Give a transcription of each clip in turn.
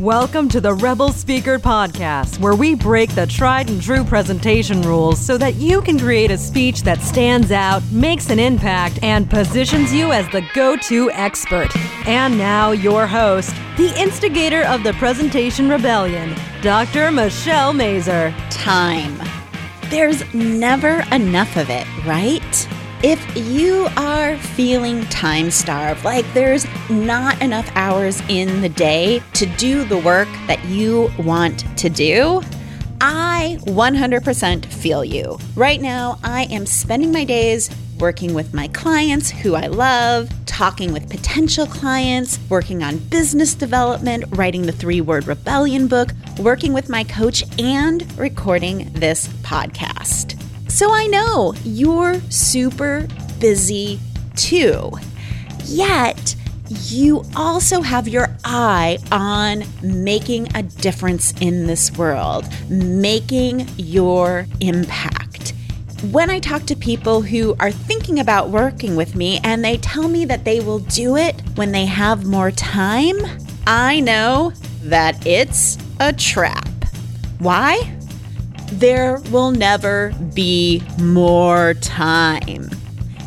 Welcome to the Rebel Speaker Podcast, where we break the tried and true presentation rules so that you can create a speech that stands out, makes an impact, and positions you as the go to expert. And now, your host, the instigator of the Presentation Rebellion, Dr. Michelle Mazur. Time. There's never enough of it, right? If you are feeling time starved, like there's not enough hours in the day to do the work that you want to do, I 100% feel you. Right now, I am spending my days working with my clients who I love, talking with potential clients, working on business development, writing the three word rebellion book, working with my coach, and recording this podcast. So I know you're super busy too. Yet, you also have your eye on making a difference in this world, making your impact. When I talk to people who are thinking about working with me and they tell me that they will do it when they have more time, I know that it's a trap. Why? There will never be more time.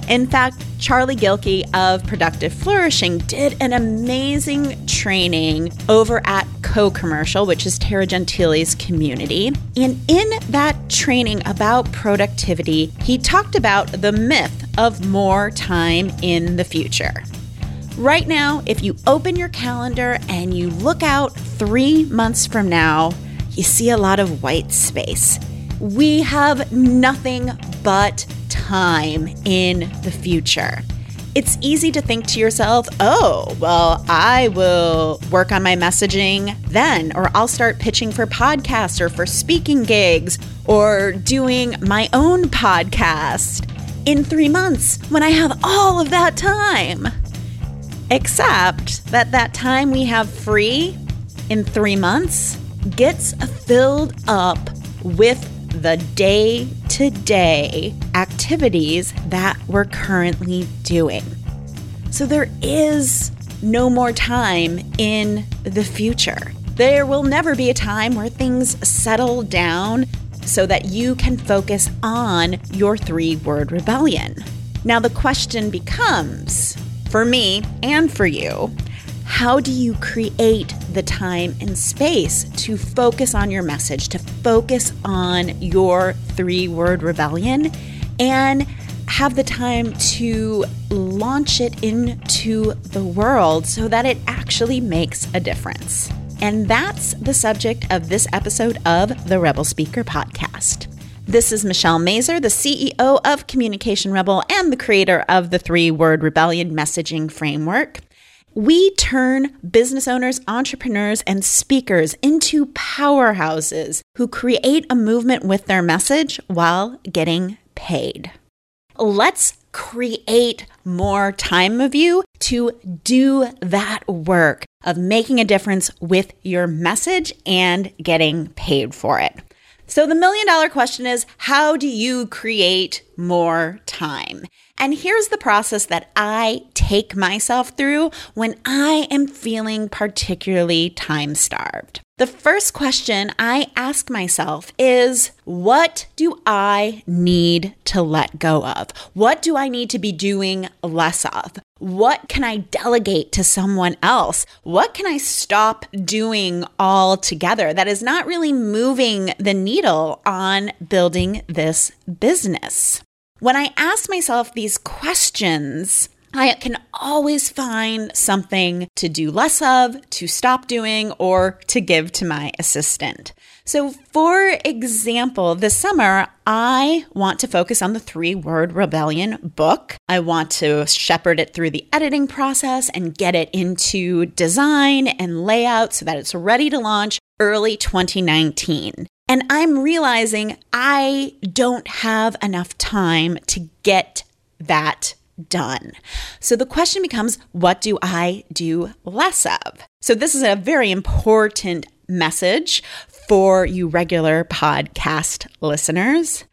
In fact, Charlie Gilkey of Productive Flourishing did an amazing training over at CoCommercial, which is Tara Gentile's community. And in that training about productivity, he talked about the myth of more time in the future. Right now, if you open your calendar and you look out three months from now, you see a lot of white space. We have nothing but time in the future. It's easy to think to yourself, oh, well, I will work on my messaging then, or I'll start pitching for podcasts or for speaking gigs or doing my own podcast in three months when I have all of that time. Except that that time we have free in three months gets filled up with the day to day activities that we're currently doing. So there is no more time in the future. There will never be a time where things settle down so that you can focus on your three word rebellion. Now, the question becomes for me and for you how do you create the time and space to focus on your message, to focus on your three word rebellion, and have the time to launch it into the world so that it actually makes a difference? And that's the subject of this episode of the Rebel Speaker Podcast. This is Michelle Mazur, the CEO of Communication Rebel and the creator of the three word rebellion messaging framework. We turn business owners, entrepreneurs, and speakers into powerhouses who create a movement with their message while getting paid. Let's create more time of you to do that work of making a difference with your message and getting paid for it. So, the million dollar question is how do you create more time? And here's the process that I take myself through when I am feeling particularly time starved. The first question I ask myself is what do I need to let go of? What do I need to be doing less of? What can I delegate to someone else? What can I stop doing altogether that is not really moving the needle on building this business? When I ask myself these questions, I can always find something to do less of, to stop doing, or to give to my assistant. So, for example, this summer, I want to focus on the three word rebellion book. I want to shepherd it through the editing process and get it into design and layout so that it's ready to launch early 2019. And I'm realizing I don't have enough time to get that done. So the question becomes what do I do less of? So this is a very important message for you regular podcast listeners.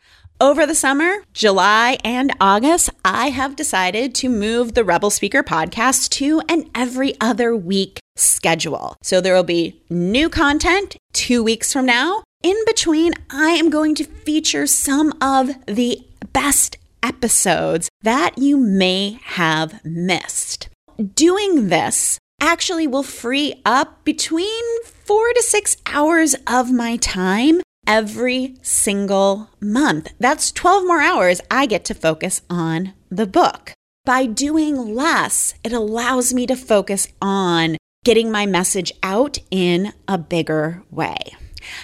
Over the summer, July and August, I have decided to move the Rebel Speaker podcast to an every other week schedule. So there will be new content two weeks from now. In between, I am going to feature some of the best episodes that you may have missed. Doing this actually will free up between four to six hours of my time every single month. That's 12 more hours I get to focus on the book. By doing less, it allows me to focus on getting my message out in a bigger way.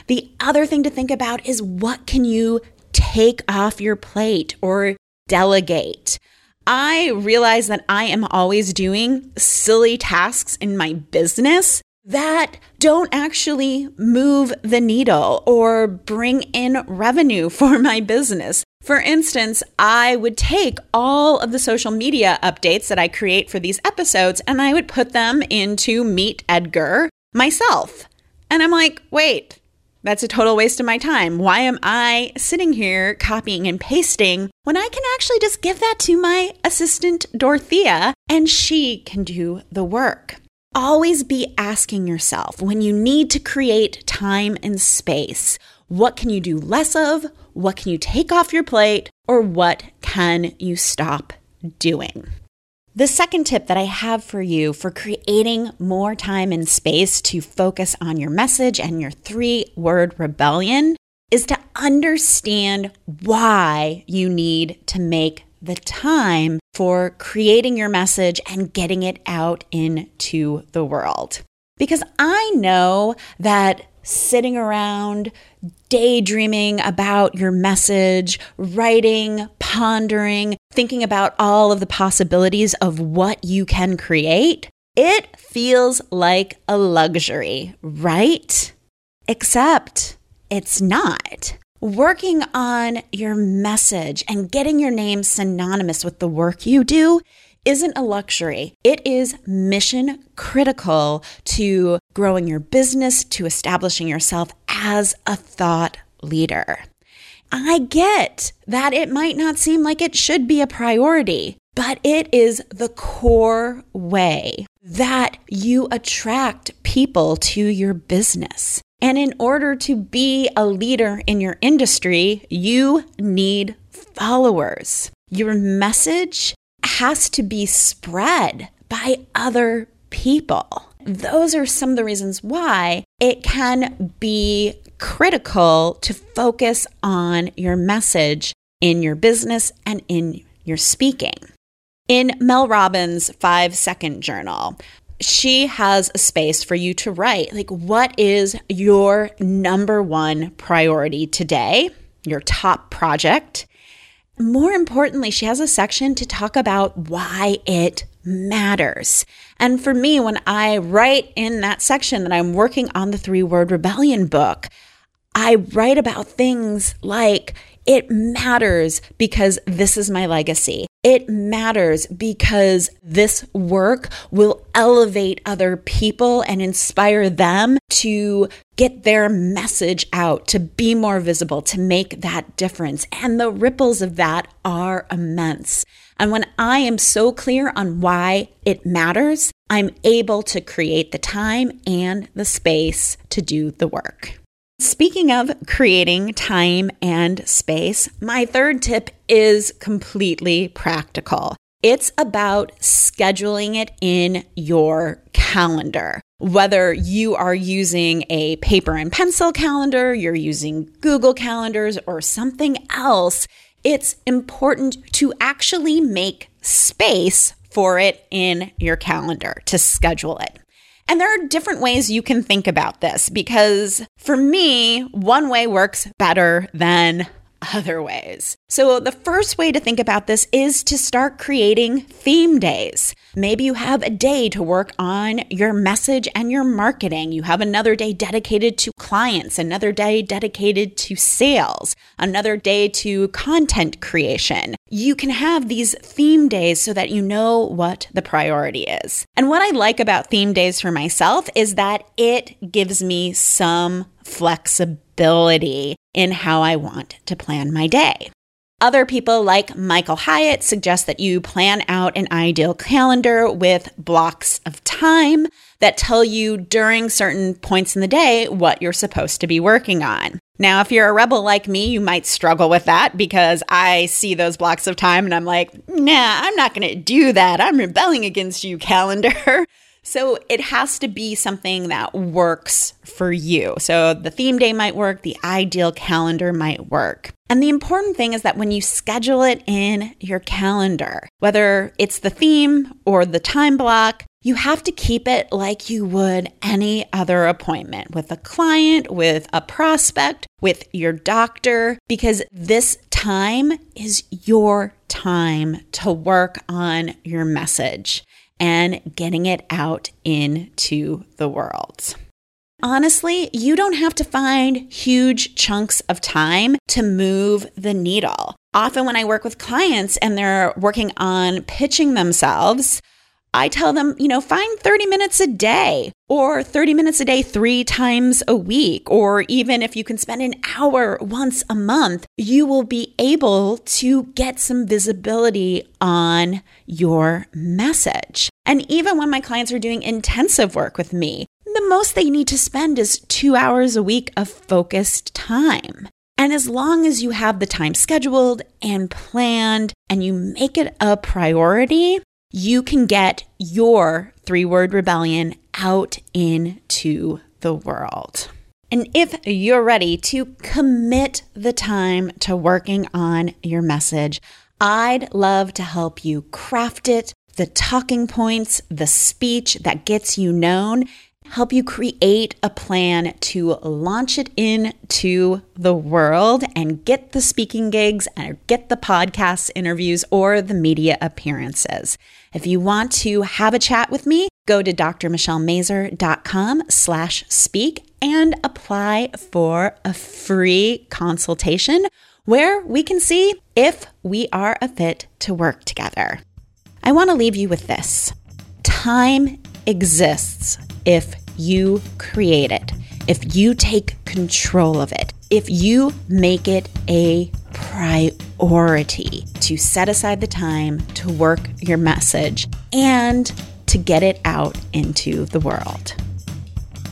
The other thing to think about is what can you take off your plate or delegate? I realize that I am always doing silly tasks in my business that don't actually move the needle or bring in revenue for my business. For instance, I would take all of the social media updates that I create for these episodes and I would put them into MeetEdgar myself. And I'm like, wait, that's a total waste of my time. Why am I sitting here copying and pasting when I can actually just give that to my assistant, Dorothea, and she can do the work? always be asking yourself when you need to create time and space what can you do less of? What can you take off your plate? Or what can you stop doing? The second tip that I have for you for creating more time and space to focus on your message and your three word rebellion is to understand why you need to make the time for creating your message and getting it out into the world. Because I know that sitting around daydreaming about your message, writing, pondering, thinking about all of the possibilities of what you can create, it feels like a luxury, right? Except it's not. Working on your message and getting your name synonymous with the work you do isn't a luxury. It is mission critical to growing your business, to establishing yourself as a thought leader. I get that it might not seem like it should be a priority, but it is the core way that you attract people to your business. And in order to be a leader in your industry, you need followers. Your message has to be spread by other people. Those are some of the reasons why it can be critical to focus on your message in your business and in your speaking. In Mel Robbins' five second journal, she has a space for you to write. Like, what is your number one priority today? Your top project? More importantly, she has a section to talk about why it matters. And for me, when I write in that section that I'm working on the three word rebellion book, I write about things like it matters because this is my legacy. It matters because this work will elevate other people and inspire them to get their message out, to be more visible, to make that difference. And the ripples of that are immense. And when I am so clear on why it matters, I'm able to create the time and the space to do the work. Speaking of creating time and space, my third tip is completely practical. It's about scheduling it in your calendar. Whether you are using a paper and pencil calendar, you're using Google Calendars, or something else, it's important to actually make space for it in your calendar to schedule it. And there are different ways you can think about this because for me, one way works better than other ways. So, the first way to think about this is to start creating theme days. Maybe you have a day to work on your message and your marketing. You have another day dedicated to clients, another day dedicated to sales, another day to content creation. You can have these theme days so that you know what the priority is. And what I like about theme days for myself is that it gives me some flexibility in how I want to plan my day. Other people like Michael Hyatt suggest that you plan out an ideal calendar with blocks of time that tell you during certain points in the day what you're supposed to be working on. Now, if you're a rebel like me, you might struggle with that because I see those blocks of time and I'm like, nah, I'm not going to do that. I'm rebelling against you, calendar. So it has to be something that works for you. So the theme day might work, the ideal calendar might work. And the important thing is that when you schedule it in your calendar, whether it's the theme or the time block, you have to keep it like you would any other appointment with a client, with a prospect, with your doctor, because this time is your time to work on your message and getting it out into the world. Honestly, you don't have to find huge chunks of time to move the needle. Often, when I work with clients and they're working on pitching themselves, I tell them, you know, find 30 minutes a day or 30 minutes a day three times a week, or even if you can spend an hour once a month, you will be able to get some visibility on your message. And even when my clients are doing intensive work with me, the most they need to spend is two hours a week of focused time. And as long as you have the time scheduled and planned and you make it a priority, you can get your three word rebellion out into the world. And if you're ready to commit the time to working on your message, I'd love to help you craft it, the talking points, the speech that gets you known, help you create a plan to launch it into the world and get the speaking gigs and get the podcast interviews or the media appearances. If you want to have a chat with me, go to drmichellemazur.com slash speak and apply for a free consultation where we can see if we are a fit to work together. I want to leave you with this. Time exists if you create it, if you take control of it, if you make it a priority to set aside the time to work your message and to get it out into the world.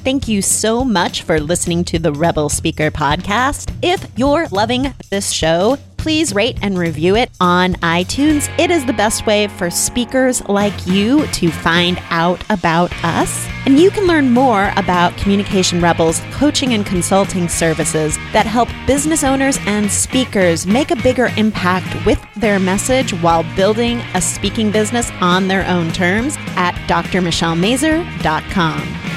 Thank you so much for listening to the Rebel Speaker podcast. If you're loving this show, please rate and review it on iTunes. It is the best way for speakers like you to find out about us. And you can learn more about Communication Rebels coaching and consulting services that help business owners and speakers make a bigger impact with their message while building a speaking business on their own terms at drmichellemazur.com.